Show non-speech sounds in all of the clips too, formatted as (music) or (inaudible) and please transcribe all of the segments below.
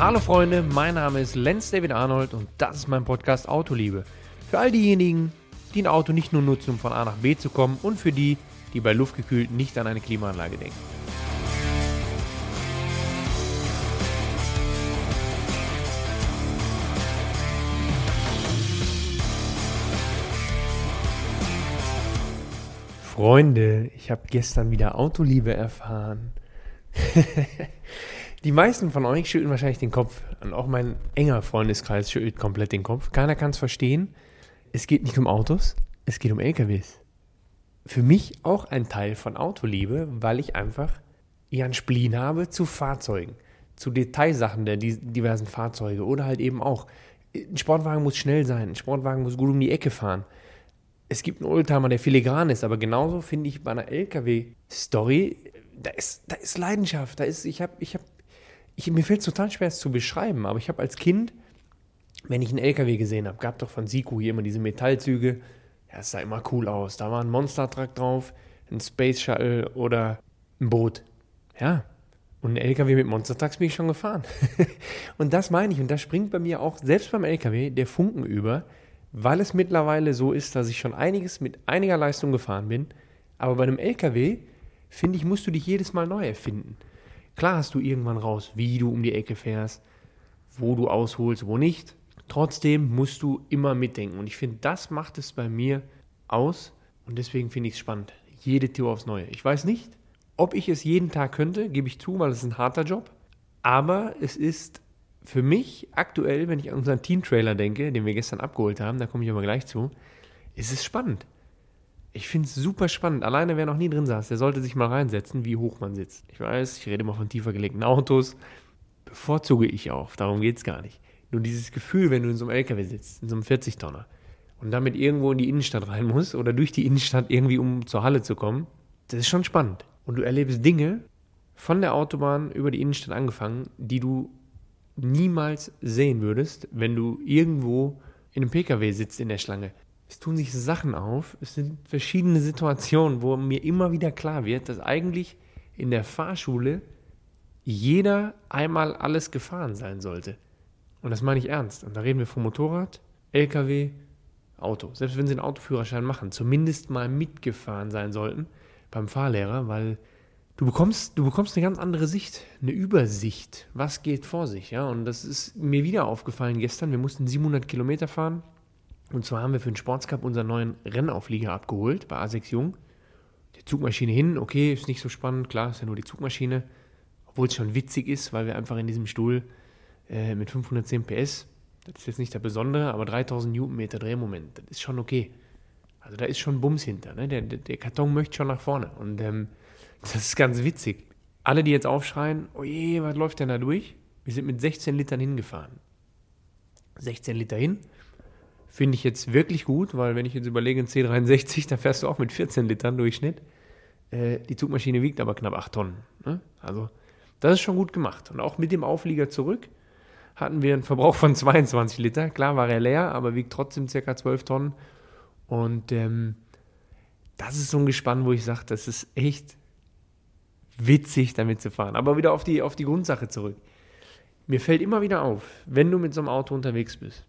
Hallo Freunde, mein Name ist Lenz David Arnold und das ist mein Podcast Autoliebe. Für all diejenigen, die ein Auto nicht nur nutzen, um von A nach B zu kommen und für die, die bei luftgekühlt nicht an eine Klimaanlage denken. Freunde, ich habe gestern wieder Autoliebe erfahren. (laughs) Die meisten von euch schütteln wahrscheinlich den Kopf. Und auch mein enger Freundeskreis schüttelt komplett den Kopf. Keiner kann es verstehen. Es geht nicht um Autos, es geht um LKWs. Für mich auch ein Teil von Autoliebe, weil ich einfach ja einen Spleen habe zu Fahrzeugen, zu Detailsachen der diversen Fahrzeuge oder halt eben auch. Ein Sportwagen muss schnell sein, ein Sportwagen muss gut um die Ecke fahren. Es gibt einen Oldtimer, der filigran ist, aber genauso finde ich bei einer LKW-Story, da ist, da ist Leidenschaft, da ist, ich habe, ich habe ich, mir fällt es total schwer, es zu beschreiben, aber ich habe als Kind, wenn ich einen LKW gesehen habe, gab doch von Siku hier immer diese Metallzüge, ja, es sah immer cool aus. Da war ein Monster-Truck drauf, ein Space Shuttle oder ein Boot. Ja, und ein LKW mit Monster-Trucks bin ich schon gefahren. (laughs) und das meine ich, und da springt bei mir auch, selbst beim LKW, der Funken über, weil es mittlerweile so ist, dass ich schon einiges mit einiger Leistung gefahren bin. Aber bei einem LKW, finde ich, musst du dich jedes Mal neu erfinden. Klar hast du irgendwann raus, wie du um die Ecke fährst, wo du ausholst, wo nicht. Trotzdem musst du immer mitdenken. Und ich finde, das macht es bei mir aus. Und deswegen finde ich es spannend. Jede Tour aufs Neue. Ich weiß nicht, ob ich es jeden Tag könnte, gebe ich zu, weil es ist ein harter Job. Aber es ist für mich aktuell, wenn ich an unseren Team-Trailer denke, den wir gestern abgeholt haben, da komme ich aber gleich zu, ist es spannend. Ich finde es super spannend. Alleine, wer noch nie drin saß, der sollte sich mal reinsetzen, wie hoch man sitzt. Ich weiß, ich rede immer von tiefer gelegten Autos. Bevorzuge ich auch, darum geht es gar nicht. Nur dieses Gefühl, wenn du in so einem LKW sitzt, in so einem 40-Tonner und damit irgendwo in die Innenstadt rein musst oder durch die Innenstadt irgendwie, um zur Halle zu kommen, das ist schon spannend. Und du erlebst Dinge von der Autobahn über die Innenstadt angefangen, die du niemals sehen würdest, wenn du irgendwo in einem Pkw sitzt in der Schlange es tun sich Sachen auf, es sind verschiedene Situationen, wo mir immer wieder klar wird, dass eigentlich in der Fahrschule jeder einmal alles gefahren sein sollte. Und das meine ich ernst. Und da reden wir vom Motorrad, LKW, Auto. Selbst wenn sie einen Autoführerschein machen, zumindest mal mitgefahren sein sollten beim Fahrlehrer, weil du bekommst, du bekommst eine ganz andere Sicht, eine Übersicht, was geht vor sich. Ja? Und das ist mir wieder aufgefallen gestern. Wir mussten 700 Kilometer fahren und zwar haben wir für den Sportscup unseren neuen Rennauflieger abgeholt bei A6 Jung. Die Zugmaschine hin, okay, ist nicht so spannend, klar, ist ja nur die Zugmaschine. Obwohl es schon witzig ist, weil wir einfach in diesem Stuhl äh, mit 510 PS, das ist jetzt nicht der Besondere, aber 3000 Newtonmeter Drehmoment, das ist schon okay. Also da ist schon Bums hinter. Ne? Der, der, Karton möchte schon nach vorne. Und ähm, (laughs) das ist ganz witzig. Alle, die jetzt aufschreien, oh je, was läuft denn da durch? Wir sind mit 16 Litern hingefahren. 16 Liter hin, Finde ich jetzt wirklich gut, weil wenn ich jetzt überlege, ein C63, da fährst du auch mit 14 Litern Durchschnitt. Äh, die Zugmaschine wiegt aber knapp 8 Tonnen. Ne? Also das ist schon gut gemacht. Und auch mit dem Auflieger zurück hatten wir einen Verbrauch von 22 Liter. Klar war er leer, aber wiegt trotzdem ca. 12 Tonnen. Und ähm, das ist so ein Gespann, wo ich sage, das ist echt witzig, damit zu fahren. Aber wieder auf die, auf die Grundsache zurück. Mir fällt immer wieder auf, wenn du mit so einem Auto unterwegs bist,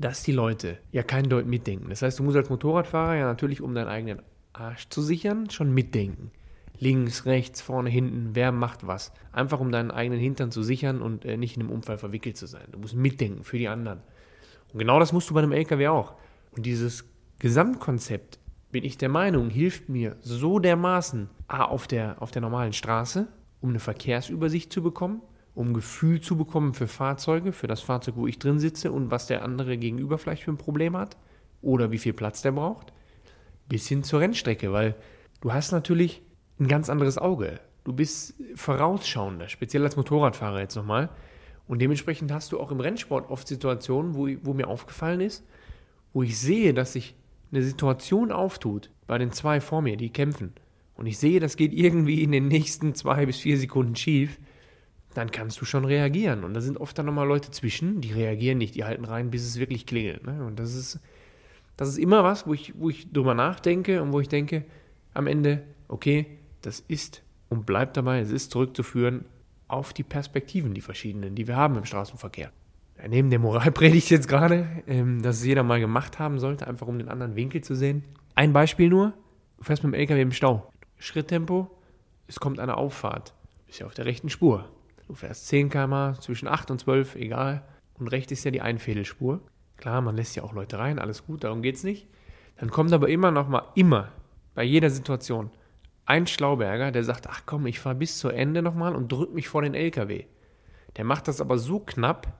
dass die Leute ja keinen Deut mitdenken. Das heißt, du musst als Motorradfahrer ja natürlich, um deinen eigenen Arsch zu sichern, schon mitdenken. Links, rechts, vorne, hinten, wer macht was. Einfach um deinen eigenen Hintern zu sichern und äh, nicht in einem Unfall verwickelt zu sein. Du musst mitdenken für die anderen. Und genau das musst du bei einem LKW auch. Und dieses Gesamtkonzept, bin ich der Meinung, hilft mir so dermaßen A, auf der, auf der normalen Straße, um eine Verkehrsübersicht zu bekommen, um Gefühl zu bekommen für Fahrzeuge, für das Fahrzeug, wo ich drin sitze und was der andere gegenüber vielleicht für ein Problem hat oder wie viel Platz der braucht, bis hin zur Rennstrecke, weil du hast natürlich ein ganz anderes Auge. Du bist vorausschauender, speziell als Motorradfahrer jetzt nochmal. Und dementsprechend hast du auch im Rennsport oft Situationen, wo, wo mir aufgefallen ist, wo ich sehe, dass sich eine Situation auftut bei den zwei vor mir, die kämpfen. Und ich sehe, das geht irgendwie in den nächsten zwei bis vier Sekunden schief dann kannst du schon reagieren. Und da sind oft dann nochmal Leute zwischen, die reagieren nicht, die halten rein, bis es wirklich klingelt. Ne? Und das ist, das ist immer was, wo ich, wo ich drüber nachdenke und wo ich denke, am Ende, okay, das ist und bleibt dabei, es ist zurückzuführen auf die Perspektiven, die verschiedenen, die wir haben im Straßenverkehr. Neben der Moralpredigt jetzt gerade, ähm, dass es jeder mal gemacht haben sollte, einfach um den anderen Winkel zu sehen. Ein Beispiel nur, du fährst mit dem LKW im Stau. Schritttempo, es kommt eine Auffahrt. Bist ja auf der rechten Spur. Du fährst 10 km zwischen 8 und 12, egal. Und rechts ist ja die Einfädelspur. Klar, man lässt ja auch Leute rein, alles gut, darum geht es nicht. Dann kommt aber immer noch mal, immer, bei jeder Situation, ein Schlauberger, der sagt, ach komm, ich fahre bis zu Ende nochmal und drück mich vor den LKW. Der macht das aber so knapp,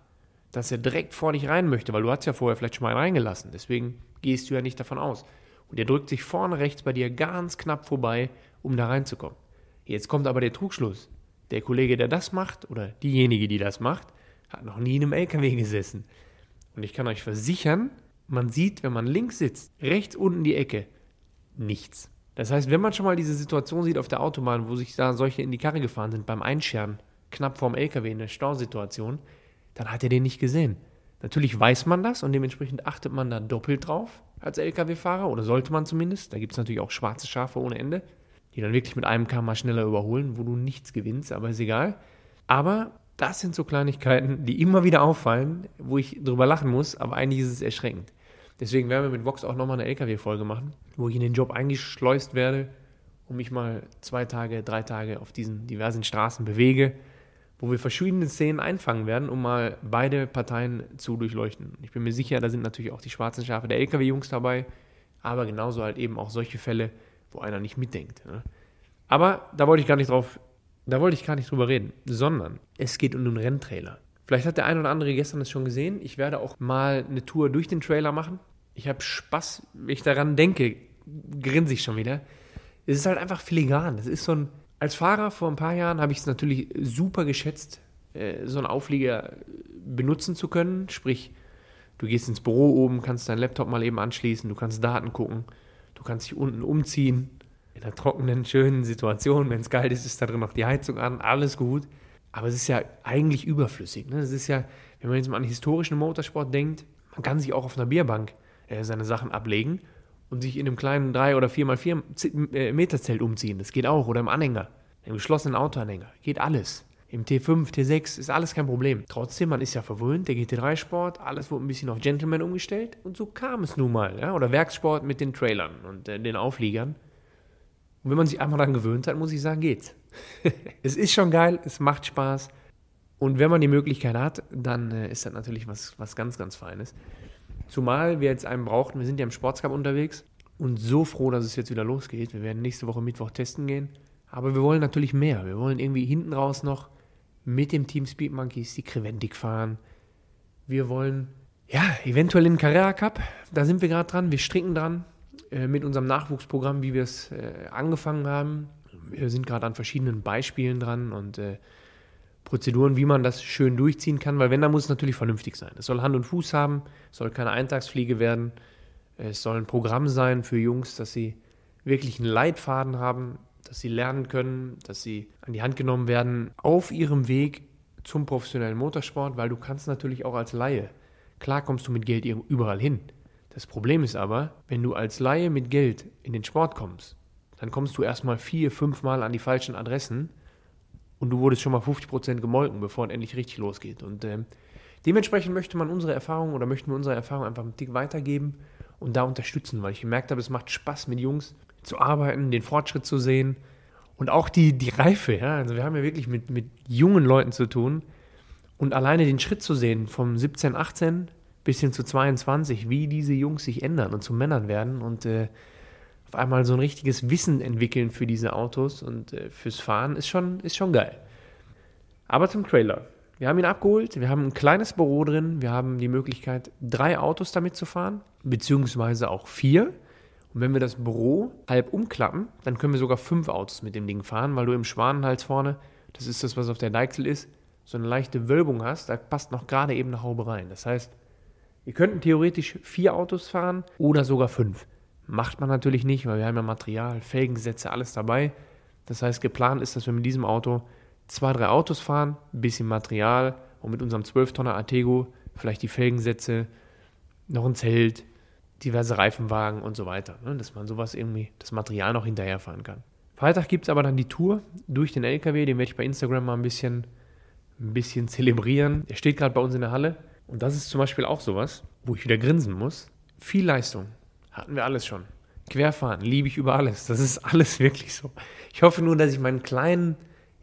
dass er direkt vor dich rein möchte, weil du hast ja vorher vielleicht schon mal reingelassen. Deswegen gehst du ja nicht davon aus. Und der drückt sich vorne rechts bei dir ganz knapp vorbei, um da reinzukommen. Jetzt kommt aber der Trugschluss. Der Kollege, der das macht, oder diejenige, die das macht, hat noch nie in einem LKW gesessen. Und ich kann euch versichern, man sieht, wenn man links sitzt, rechts unten die Ecke, nichts. Das heißt, wenn man schon mal diese Situation sieht auf der Autobahn, wo sich da solche in die Karre gefahren sind, beim Einscheren, knapp vorm LKW in der Stausituation, dann hat er den nicht gesehen. Natürlich weiß man das und dementsprechend achtet man da doppelt drauf als Lkw-Fahrer oder sollte man zumindest. Da gibt es natürlich auch schwarze Schafe ohne Ende, die dann wirklich mit einem Km schneller überholen, wo du nichts gewinnst, aber ist egal. Aber das sind so Kleinigkeiten, die immer wieder auffallen, wo ich drüber lachen muss, aber eigentlich ist es erschreckend. Deswegen werden wir mit Vox auch nochmal eine LKW-Folge machen, wo ich in den Job eingeschleust werde und mich mal zwei Tage, drei Tage auf diesen diversen Straßen bewege wo wir verschiedene Szenen einfangen werden, um mal beide Parteien zu durchleuchten. Ich bin mir sicher, da sind natürlich auch die schwarzen Schafe der LKW-Jungs dabei, aber genauso halt eben auch solche Fälle, wo einer nicht mitdenkt. Ne? Aber da wollte ich gar nicht drauf, da wollte ich gar nicht drüber reden, sondern es geht um den Renntrailer. Vielleicht hat der ein oder andere gestern das schon gesehen. Ich werde auch mal eine Tour durch den Trailer machen. Ich habe Spaß, wenn ich daran denke, grinse ich schon wieder. Es ist halt einfach filigran. Es ist so ein als Fahrer vor ein paar Jahren habe ich es natürlich super geschätzt, äh, so einen Auflieger benutzen zu können. Sprich, du gehst ins Büro oben, kannst deinen Laptop mal eben anschließen, du kannst Daten gucken, du kannst dich unten umziehen. In einer trockenen, schönen Situation, wenn es kalt ist, ist da drin noch die Heizung an, alles gut. Aber es ist ja eigentlich überflüssig. Ne? Es ist ja, wenn man jetzt mal an historischen Motorsport denkt, man kann sich auch auf einer Bierbank äh, seine Sachen ablegen und sich in einem kleinen 3 oder 4x4 äh, Meter Zelt umziehen. Das geht auch. Oder im Anhänger. Im geschlossenen Autoanhänger. Geht alles. Im T5, T6 ist alles kein Problem. Trotzdem, man ist ja verwöhnt, der GT3-Sport, alles wurde ein bisschen auf Gentleman umgestellt und so kam es nun mal. Ja? Oder Werkssport mit den Trailern und äh, den Aufliegern. Und wenn man sich einmal daran gewöhnt hat, muss ich sagen, geht's. (laughs) es ist schon geil, es macht Spaß. Und wenn man die Möglichkeit hat, dann äh, ist das natürlich was, was ganz, ganz Feines. Zumal wir jetzt einen brauchten, wir sind ja im Sportscup unterwegs und so froh, dass es jetzt wieder losgeht. Wir werden nächste Woche Mittwoch testen gehen. Aber wir wollen natürlich mehr. Wir wollen irgendwie hinten raus noch mit dem Team Speed Monkeys die Creventic fahren. Wir wollen, ja, eventuell in den Carrera Cup. Da sind wir gerade dran. Wir stricken dran äh, mit unserem Nachwuchsprogramm, wie wir es äh, angefangen haben. Wir sind gerade an verschiedenen Beispielen dran und äh, Prozeduren, wie man das schön durchziehen kann, weil wenn, dann muss es natürlich vernünftig sein. Es soll Hand und Fuß haben, es soll keine Eintagsfliege werden, es soll ein Programm sein für Jungs, dass sie wirklich einen Leitfaden haben, dass sie lernen können, dass sie an die Hand genommen werden auf ihrem Weg zum professionellen Motorsport, weil du kannst natürlich auch als Laie, klar kommst du mit Geld überall hin. Das Problem ist aber, wenn du als Laie mit Geld in den Sport kommst, dann kommst du erstmal vier, fünf Mal an die falschen Adressen und du wurdest schon mal 50% gemolken, bevor es endlich richtig losgeht. Und äh, dementsprechend möchte man unsere Erfahrung oder möchten wir unsere Erfahrung einfach einen Tick weitergeben und da unterstützen, weil ich gemerkt habe, es macht Spaß mit Jungs zu arbeiten, den Fortschritt zu sehen und auch die, die Reife. Ja? Also wir haben ja wirklich mit, mit jungen Leuten zu tun und alleine den Schritt zu sehen vom 17, 18 bis hin zu 22, wie diese Jungs sich ändern und zu Männern werden und äh, auf einmal so ein richtiges Wissen entwickeln für diese Autos und äh, fürs Fahren ist schon, ist schon geil. Aber zum Trailer. Wir haben ihn abgeholt, wir haben ein kleines Büro drin, wir haben die Möglichkeit, drei Autos damit zu fahren, beziehungsweise auch vier. Und wenn wir das Büro halb umklappen, dann können wir sogar fünf Autos mit dem Ding fahren, weil du im Schwanenhals vorne, das ist das, was auf der Deichsel ist, so eine leichte Wölbung hast, da passt noch gerade eben eine Haube rein. Das heißt, wir könnten theoretisch vier Autos fahren oder sogar fünf. Macht man natürlich nicht, weil wir haben ja Material, Felgensätze, alles dabei. Das heißt, geplant ist, dass wir mit diesem Auto zwei, drei Autos fahren, ein bisschen Material und mit unserem 12-Tonner Artego vielleicht die Felgensätze, noch ein Zelt, diverse Reifenwagen und so weiter. Ne? Dass man sowas irgendwie, das Material noch hinterherfahren kann. Freitag gibt es aber dann die Tour durch den LKW, den werde ich bei Instagram mal ein bisschen ein bisschen zelebrieren. Der steht gerade bei uns in der Halle. Und das ist zum Beispiel auch sowas, wo ich wieder grinsen muss. Viel Leistung. Hatten wir alles schon. Querfahren liebe ich über alles. Das ist alles (laughs) wirklich so. Ich hoffe nur, dass ich meinen kleinen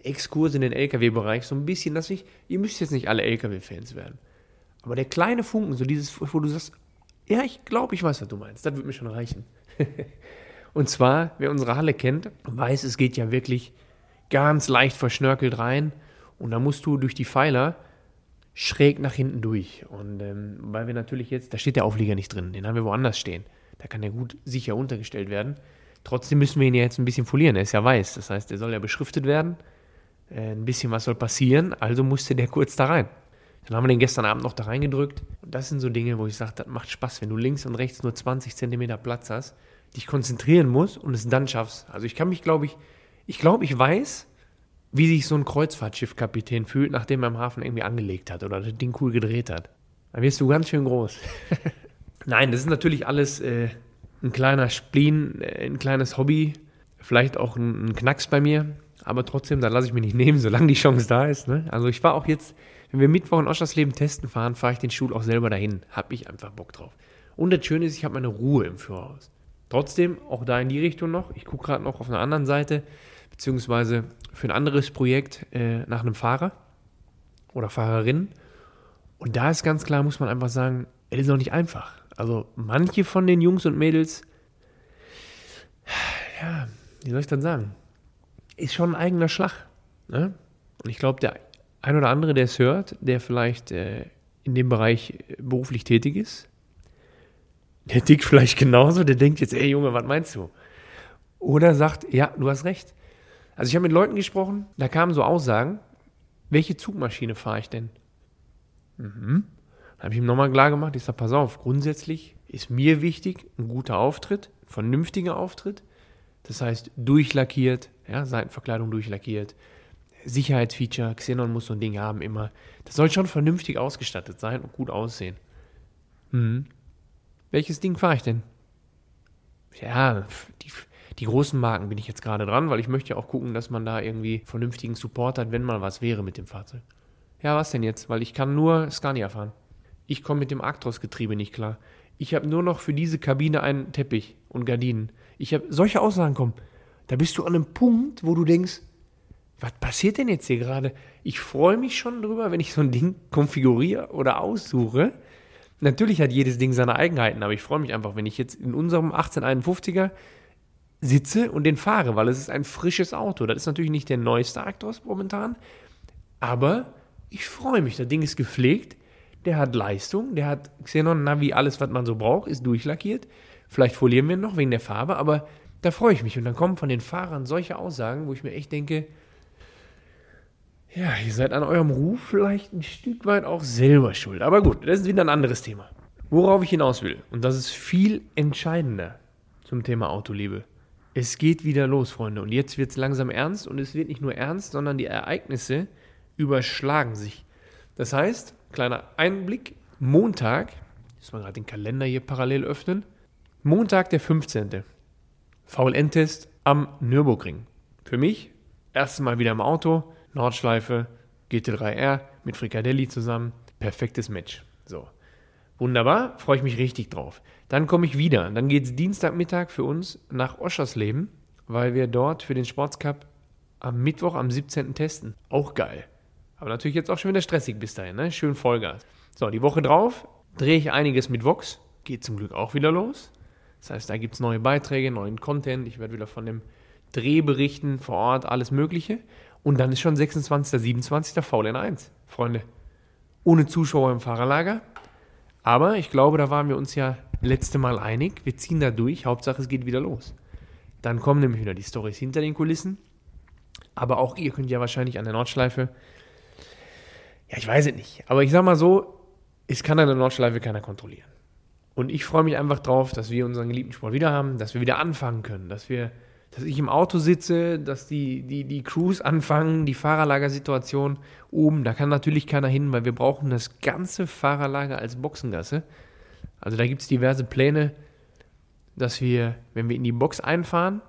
Exkurs in den LKW-Bereich so ein bisschen, dass ich, ihr müsst jetzt nicht alle LKW-Fans werden. Aber der kleine Funken, so dieses, wo du sagst, ja, ich glaube, ich weiß, was du meinst. Das wird mir schon reichen. (laughs) Und zwar, wer unsere Halle kennt, weiß, es geht ja wirklich ganz leicht verschnörkelt rein. Und da musst du durch die Pfeiler schräg nach hinten durch. Und ähm, weil wir natürlich jetzt, da steht der Auflieger nicht drin, den haben wir woanders stehen. Da kann der gut sicher untergestellt werden. Trotzdem müssen wir ihn ja jetzt ein bisschen folieren. Er ist ja weiß. Das heißt, er soll ja beschriftet werden. Äh, ein bisschen was soll passieren. Also musste der kurz da rein. Dann haben wir den gestern Abend noch da reingedrückt. Und das sind so Dinge, wo ich sage, das macht Spaß, wenn du links und rechts nur 20 Zentimeter Platz hast, dich konzentrieren musst und es dann schaffst. Also ich kann mich, glaube ich, ich glaube, ich weiß, wie sich so ein Kreuzfahrtschiffkapitän fühlt, nachdem er im Hafen irgendwie angelegt hat oder das Ding cool gedreht hat. Dann wirst du ganz schön groß. (laughs) Nein, das ist natürlich alles äh, ein kleiner Spleen, äh, ein kleines Hobby, vielleicht auch ein, ein, Knacks bei mir, aber trotzdem, da lasse ich mich nicht nehmen, solange die Chance da ist. Ne? Also ich war auch jetzt wenn wir Mittwoch in Oschersleben testen fahren, fahre ich den Stuhl auch selber dahin. Hab ich einfach Bock drauf. Und das Schöne ist, ich habe meine Ruhe im Führerhaus. Trotzdem, auch da in die Richtung noch. Ich gucke gerade noch auf einer anderen Seite, beziehungsweise für ein anderes Projekt äh, nach einem Fahrer oder Fahrerin. Und da ist ganz klar, muss man einfach sagen, es ist noch nicht einfach. Also manche von den Jungs und Mädels, ja, wie soll ich dann sagen, ist schon ein eigener Schlag. Ne? Und ich glaube, der ein oder andere, der es hört, der vielleicht äh, in dem Bereich äh, beruflich tätig ist, der tickt vielleicht genauso, der denkt jetzt, ey Junge, was meinst du? Oder sagt, ja, du hast recht. Also ich habe mit Leuten gesprochen, da kamen so Aussagen, welche Zugmaschine fahre ich denn? Mhm. Dann habe ich ihm nochmal klar gemacht, ich sage, pass auf, grundsätzlich ist mir wichtig ein guter Auftritt, vernünftiger Auftritt. Das heißt, durchlackiert, ja, Seitenverkleidung durchlackiert, Sicherheitsfeature. Xenon muss so ein Ding haben immer. Das soll schon vernünftig ausgestattet sein und gut aussehen. Hm. Welches Ding fahre ich denn? Ja, die, die großen Marken bin ich jetzt gerade dran, weil ich möchte ja auch gucken, dass man da irgendwie vernünftigen Support hat, wenn mal was wäre mit dem Fahrzeug. Ja, was denn jetzt? Weil ich kann nur Scania fahren. Ich komme mit dem Actros-Getriebe nicht klar. Ich habe nur noch für diese Kabine einen Teppich und Gardinen. Ich habe solche Aussagen kommen. Da bist du an einem Punkt, wo du denkst, was passiert denn jetzt hier gerade? Ich freue mich schon drüber, wenn ich so ein Ding konfiguriere oder aussuche. Natürlich hat jedes Ding seine Eigenheiten, aber ich freue mich einfach, wenn ich jetzt in unserem 1851er sitze und den fahre, weil es ist ein frisches Auto. Das ist natürlich nicht der neueste Actros momentan, aber ich freue mich. Das Ding ist gepflegt, der hat Leistung, der hat Xenon, Navi, alles, was man so braucht, ist durchlackiert. Vielleicht folieren wir noch wegen der Farbe, aber da freue ich mich. Und dann kommen von den Fahrern solche Aussagen, wo ich mir echt denke, ja, ihr seid an eurem Ruf vielleicht ein Stück weit auch selber schuld. Aber gut, das ist wieder ein anderes Thema. Worauf ich hinaus will, und das ist viel entscheidender zum Thema Autoliebe. Es geht wieder los, Freunde. Und jetzt wird es langsam ernst. Und es wird nicht nur ernst, sondern die Ereignisse überschlagen sich. Das heißt, kleiner Einblick, Montag, ich muss mal gerade den Kalender hier parallel öffnen. Montag, der 15. VLN-Test am Nürburgring. Für mich, erstes Mal wieder im Auto, Nordschleife, GT3R mit Frikadelli zusammen. Perfektes Match. So. Wunderbar, freue ich mich richtig drauf. Dann komme ich wieder. Dann geht es Dienstagmittag für uns nach Oschersleben, weil wir dort für den Sportscup am Mittwoch, am 17. testen. Auch geil. Aber natürlich jetzt auch schon wieder stressig bis dahin, ne? Schön Vollgas. So, die Woche drauf drehe ich einiges mit Vox. Geht zum Glück auch wieder los. Das heißt, da gibt es neue Beiträge, neuen Content. Ich werde wieder von dem Dreh berichten, vor Ort, alles Mögliche. Und dann ist schon 26., 27. VLN1, Freunde. Ohne Zuschauer im Fahrerlager. Aber ich glaube, da waren wir uns ja letzte Mal einig. Wir ziehen da durch. Hauptsache, es geht wieder los. Dann kommen nämlich wieder die Stories hinter den Kulissen. Aber auch ihr könnt ja wahrscheinlich an der Nordschleife. Ja, ich weiß es nicht. Aber ich sag mal so, es kann an der Nordschleife keiner kontrollieren. Und ich freue mich einfach drauf, dass wir unseren geliebten Sport wieder haben, dass wir wieder anfangen können, dass wir dass ich im Auto sitze, dass die, die, die Crews anfangen, die Fahrerlagersituation oben, da kann natürlich keiner hin, weil wir brauchen das ganze Fahrerlager als Boxengasse. Also da gibt es diverse Pläne, dass wir, wenn wir in die Box einfahren,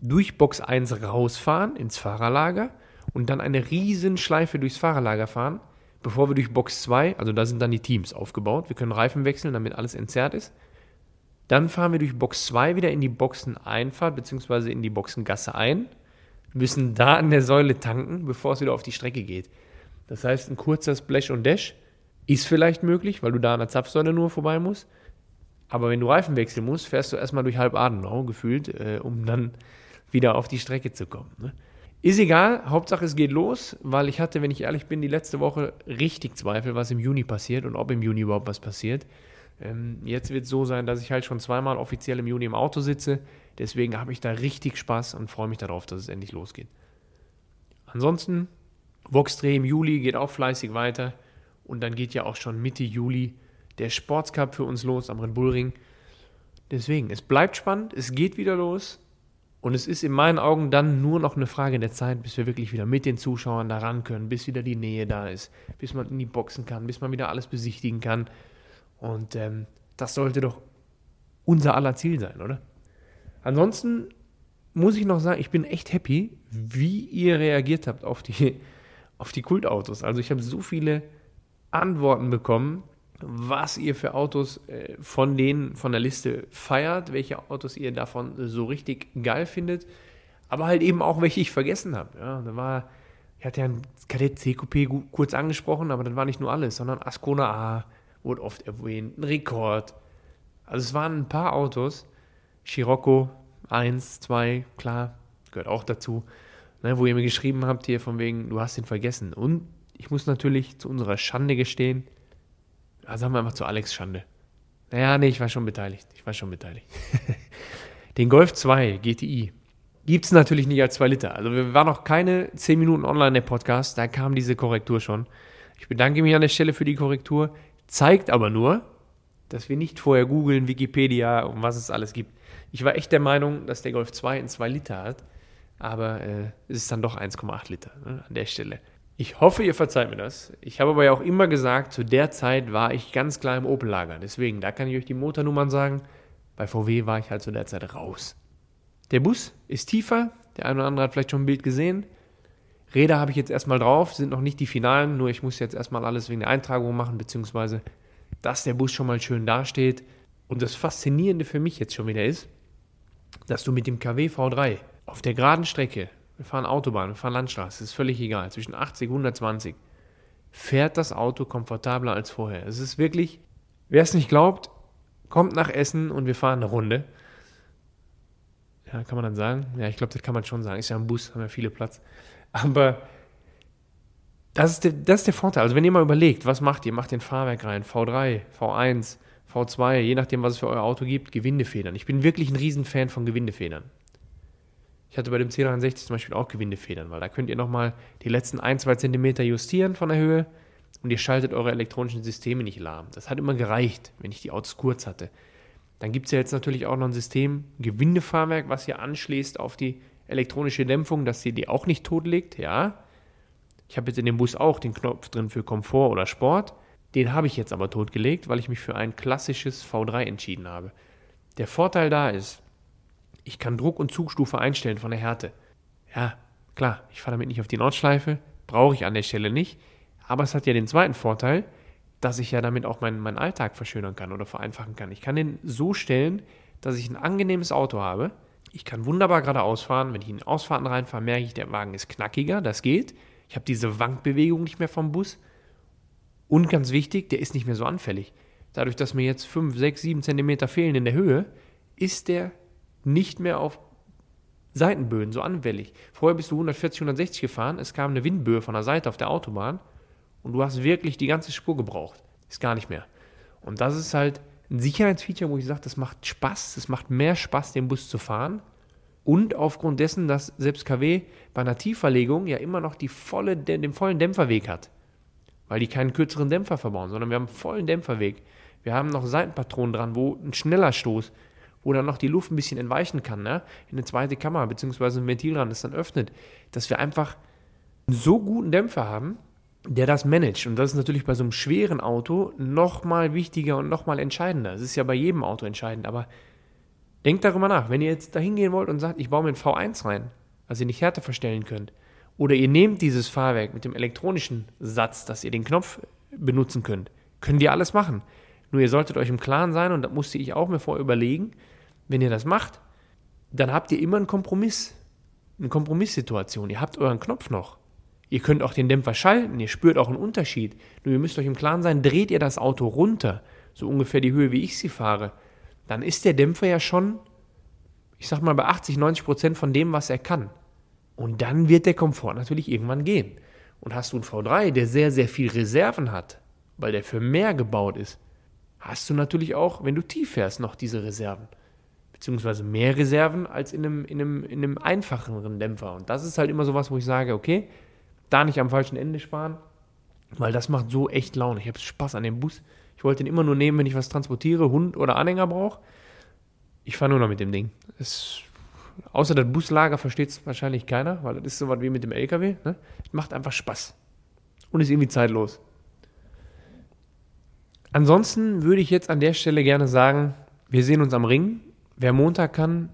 durch Box 1 rausfahren ins Fahrerlager und dann eine riesen Schleife durchs Fahrerlager fahren, bevor wir durch Box 2, also da sind dann die Teams aufgebaut, wir können Reifen wechseln, damit alles entzerrt ist. Dann fahren wir durch Box 2 wieder in die Boxeneinfahrt bzw. in die Boxengasse ein, müssen da an der Säule tanken, bevor es wieder auf die Strecke geht. Das heißt, ein kurzer Splash und Dash ist vielleicht möglich, weil du da an der Zapfsäule nur vorbei musst. Aber wenn du Reifen wechseln musst, fährst du erstmal durch halb Adenau gefühlt, äh, um dann wieder auf die Strecke zu kommen. Ne? Ist egal, Hauptsache es geht los, weil ich hatte, wenn ich ehrlich bin, die letzte Woche richtig Zweifel, was im Juni passiert und ob im Juni überhaupt was passiert. Ähm, jetzt wird es so sein, dass ich halt schon zweimal offiziell im Juni im Auto sitze. Deswegen habe ich da richtig Spaß und freue mich darauf, dass es endlich losgeht. Ansonsten, Voxdreh im Juli geht auch fleißig weiter. Und dann geht ja auch schon Mitte Juli der Sportscup für uns los am Red Bull Ring. Deswegen, es bleibt spannend, es geht wieder los. Und es ist in meinen Augen dann nur noch eine Frage der Zeit, bis wir wirklich wieder mit den Zuschauern da ran können, bis wieder die Nähe da ist, bis man in die Boxen kann, bis man wieder alles besichtigen kann. Und ähm, das sollte doch unser aller Ziel sein, oder? Ansonsten muss ich noch sagen, ich bin echt happy, wie ihr reagiert habt auf die, (laughs) auf die Kultautos. Also ich habe so viele Antworten bekommen, was ihr für Autos äh, von denen von der Liste feiert, welche Autos ihr davon so richtig geil findet, aber halt eben auch welche ich vergessen habe. Ja, da war, ich hatte ja ein Kadett CQP kurz angesprochen, aber das war nicht nur alles, sondern Ascona A, wurde oft erwähnt, ein Rekord. Also es waren ein paar Autos. Scirocco 1, 2, klar, gehört auch dazu. Ne, wo ihr mir geschrieben habt hier von wegen, du hast ihn vergessen. Und ich muss natürlich zu unserer Schande gestehen, also sagen wir einfach zu Alex Schande. Naja, nee, ich war schon beteiligt. Ich war schon beteiligt. (laughs) Den Golf 2 GTI gibt es natürlich nicht als 2 Liter. Also wir waren noch keine 10 Minuten online der Podcast, da kam diese Korrektur schon. Ich bedanke mich an der Stelle für die Korrektur zeigt aber nur, dass wir nicht vorher googeln, Wikipedia und was es alles gibt. Ich war echt der Meinung, dass der Golf 2 in 2 Liter hat, aber äh, es ist dann doch 1,8 Liter ne, an der Stelle. Ich hoffe, ihr verzeiht mir das. Ich habe aber ja auch immer gesagt, zu der Zeit war ich ganz klar im Opel-Lager. Deswegen, da kann ich euch die Motornummern sagen. Bei VW war ich halt zu der Zeit raus. Der Bus ist tiefer. Der eine oder andere hat vielleicht schon ein Bild gesehen. Räder habe ich jetzt erstmal drauf, sind noch nicht die finalen, nur ich muss jetzt erstmal alles wegen der Eintragung machen, beziehungsweise dass der Bus schon mal schön dasteht. Und das Faszinierende für mich jetzt schon wieder ist, dass du mit dem KW V3 auf der geraden Strecke, wir fahren Autobahn, wir fahren Landstraße, ist völlig egal, zwischen 80 und 120, fährt das Auto komfortabler als vorher. Es ist wirklich, wer es nicht glaubt, kommt nach Essen und wir fahren eine Runde. Ja, kann man dann sagen? Ja, ich glaube, das kann man schon sagen. Ist ja ein Bus, haben ja viele Platz. Aber das ist, der, das ist der Vorteil. Also wenn ihr mal überlegt, was macht ihr? Macht den Fahrwerk rein, V3, V1, V2, je nachdem, was es für euer Auto gibt, Gewindefedern. Ich bin wirklich ein Riesenfan von Gewindefedern. Ich hatte bei dem C63 zum Beispiel auch Gewindefedern, weil da könnt ihr nochmal die letzten 1, 2 Zentimeter justieren von der Höhe und ihr schaltet eure elektronischen Systeme nicht lahm. Das hat immer gereicht, wenn ich die Autos kurz hatte. Dann gibt es ja jetzt natürlich auch noch ein System, Gewindefahrwerk, was ihr anschließt auf die elektronische Dämpfung, dass sie die auch nicht totlegt, ja. Ich habe jetzt in dem Bus auch den Knopf drin für Komfort oder Sport. Den habe ich jetzt aber totgelegt, weil ich mich für ein klassisches V3 entschieden habe. Der Vorteil da ist, ich kann Druck und Zugstufe einstellen von der Härte. Ja, klar, ich fahre damit nicht auf die Nordschleife, brauche ich an der Stelle nicht. Aber es hat ja den zweiten Vorteil, dass ich ja damit auch meinen, meinen Alltag verschönern kann oder vereinfachen kann. Ich kann den so stellen, dass ich ein angenehmes Auto habe, ich kann wunderbar geradeaus fahren. Wenn ich in Ausfahrten reinfahre, merke ich, der Wagen ist knackiger. Das geht. Ich habe diese Wankbewegung nicht mehr vom Bus. Und ganz wichtig, der ist nicht mehr so anfällig. Dadurch, dass mir jetzt 5, 6, 7 Zentimeter fehlen in der Höhe, ist der nicht mehr auf Seitenböen so anfällig. Vorher bist du 140, 160 gefahren, es kam eine Windböe von der Seite auf der Autobahn und du hast wirklich die ganze Spur gebraucht. Ist gar nicht mehr. Und das ist halt ein Sicherheitsfeature, wo ich sage, das macht Spaß, es macht mehr Spaß, den Bus zu fahren. Und aufgrund dessen, dass selbst KW bei einer Tiefverlegung ja immer noch die volle, den vollen Dämpferweg hat. Weil die keinen kürzeren Dämpfer verbauen, sondern wir haben einen vollen Dämpferweg. Wir haben noch Seitenpatronen dran, wo ein schneller Stoß, wo dann noch die Luft ein bisschen entweichen kann, ne? in eine zweite Kammer, beziehungsweise ein Ventilrand das dann öffnet. Dass wir einfach einen so guten Dämpfer haben, der das managt. Und das ist natürlich bei so einem schweren Auto nochmal wichtiger und nochmal entscheidender. Es ist ja bei jedem Auto entscheidend, aber denkt darüber nach. Wenn ihr jetzt da hingehen wollt und sagt, ich baue mir ein V1 rein, was ihr nicht härter verstellen könnt, Oder ihr nehmt dieses Fahrwerk mit dem elektronischen Satz, dass ihr den Knopf benutzen könnt. Könnt ihr alles machen. Nur ihr solltet euch im Klaren sein, und da musste ich auch mir vorher überlegen, wenn ihr das macht, dann habt ihr immer einen Kompromiss. Eine Kompromisssituation. Ihr habt euren Knopf noch. Ihr könnt auch den Dämpfer schalten, ihr spürt auch einen Unterschied. Nur ihr müsst euch im Klaren sein, dreht ihr das Auto runter, so ungefähr die Höhe, wie ich sie fahre, dann ist der Dämpfer ja schon, ich sag mal, bei 80, 90 Prozent von dem, was er kann. Und dann wird der Komfort natürlich irgendwann gehen. Und hast du einen V3, der sehr, sehr viel Reserven hat, weil der für mehr gebaut ist, hast du natürlich auch, wenn du tief fährst, noch diese Reserven. Beziehungsweise mehr Reserven als in einem, in einem, in einem einfacheren Dämpfer. Und das ist halt immer so was, wo ich sage, okay, da nicht am falschen Ende sparen, weil das macht so echt Laune. Ich habe Spaß an dem Bus. Ich wollte den immer nur nehmen, wenn ich was transportiere, Hund oder Anhänger brauche. Ich fahre nur noch mit dem Ding. Es, außer das Buslager versteht es wahrscheinlich keiner, weil das ist so was wie mit dem LKW. Ne? Macht einfach Spaß. Und ist irgendwie zeitlos. Ansonsten würde ich jetzt an der Stelle gerne sagen, wir sehen uns am Ring. Wer Montag kann,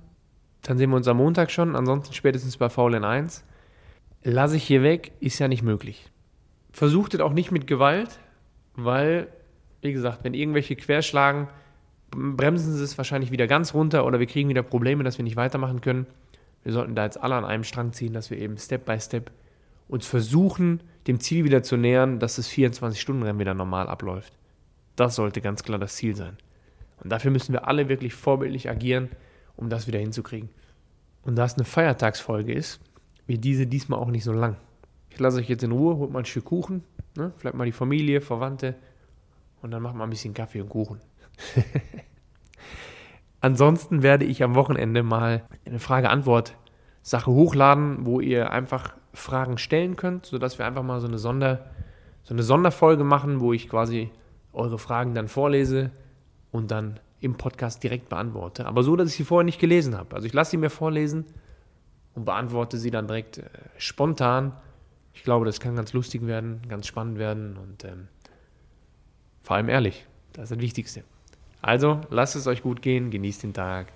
dann sehen wir uns am Montag schon. Ansonsten spätestens bei VLN 1 lasse ich hier weg, ist ja nicht möglich. Versucht es auch nicht mit Gewalt, weil, wie gesagt, wenn irgendwelche querschlagen, bremsen sie es wahrscheinlich wieder ganz runter oder wir kriegen wieder Probleme, dass wir nicht weitermachen können. Wir sollten da jetzt alle an einem Strang ziehen, dass wir eben Step by Step uns versuchen, dem Ziel wieder zu nähern, dass das 24-Stunden-Rennen wieder normal abläuft. Das sollte ganz klar das Ziel sein. Und dafür müssen wir alle wirklich vorbildlich agieren, um das wieder hinzukriegen. Und da es eine Feiertagsfolge ist, wird diese diesmal auch nicht so lang. Ich lasse euch jetzt in Ruhe, holt mal ein Stück Kuchen, ne? vielleicht mal die Familie, Verwandte und dann macht mal ein bisschen Kaffee und Kuchen. (laughs) Ansonsten werde ich am Wochenende mal eine Frage-Antwort-Sache hochladen, wo ihr einfach Fragen stellen könnt, sodass wir einfach mal so eine, Sonder, so eine Sonderfolge machen, wo ich quasi eure Fragen dann vorlese und dann im Podcast direkt beantworte. Aber so, dass ich sie vorher nicht gelesen habe. Also ich lasse sie mir vorlesen und beantworte sie dann direkt äh, spontan. Ich glaube, das kann ganz lustig werden, ganz spannend werden und ähm, vor allem ehrlich. Das ist das Wichtigste. Also, lasst es euch gut gehen, genießt den Tag.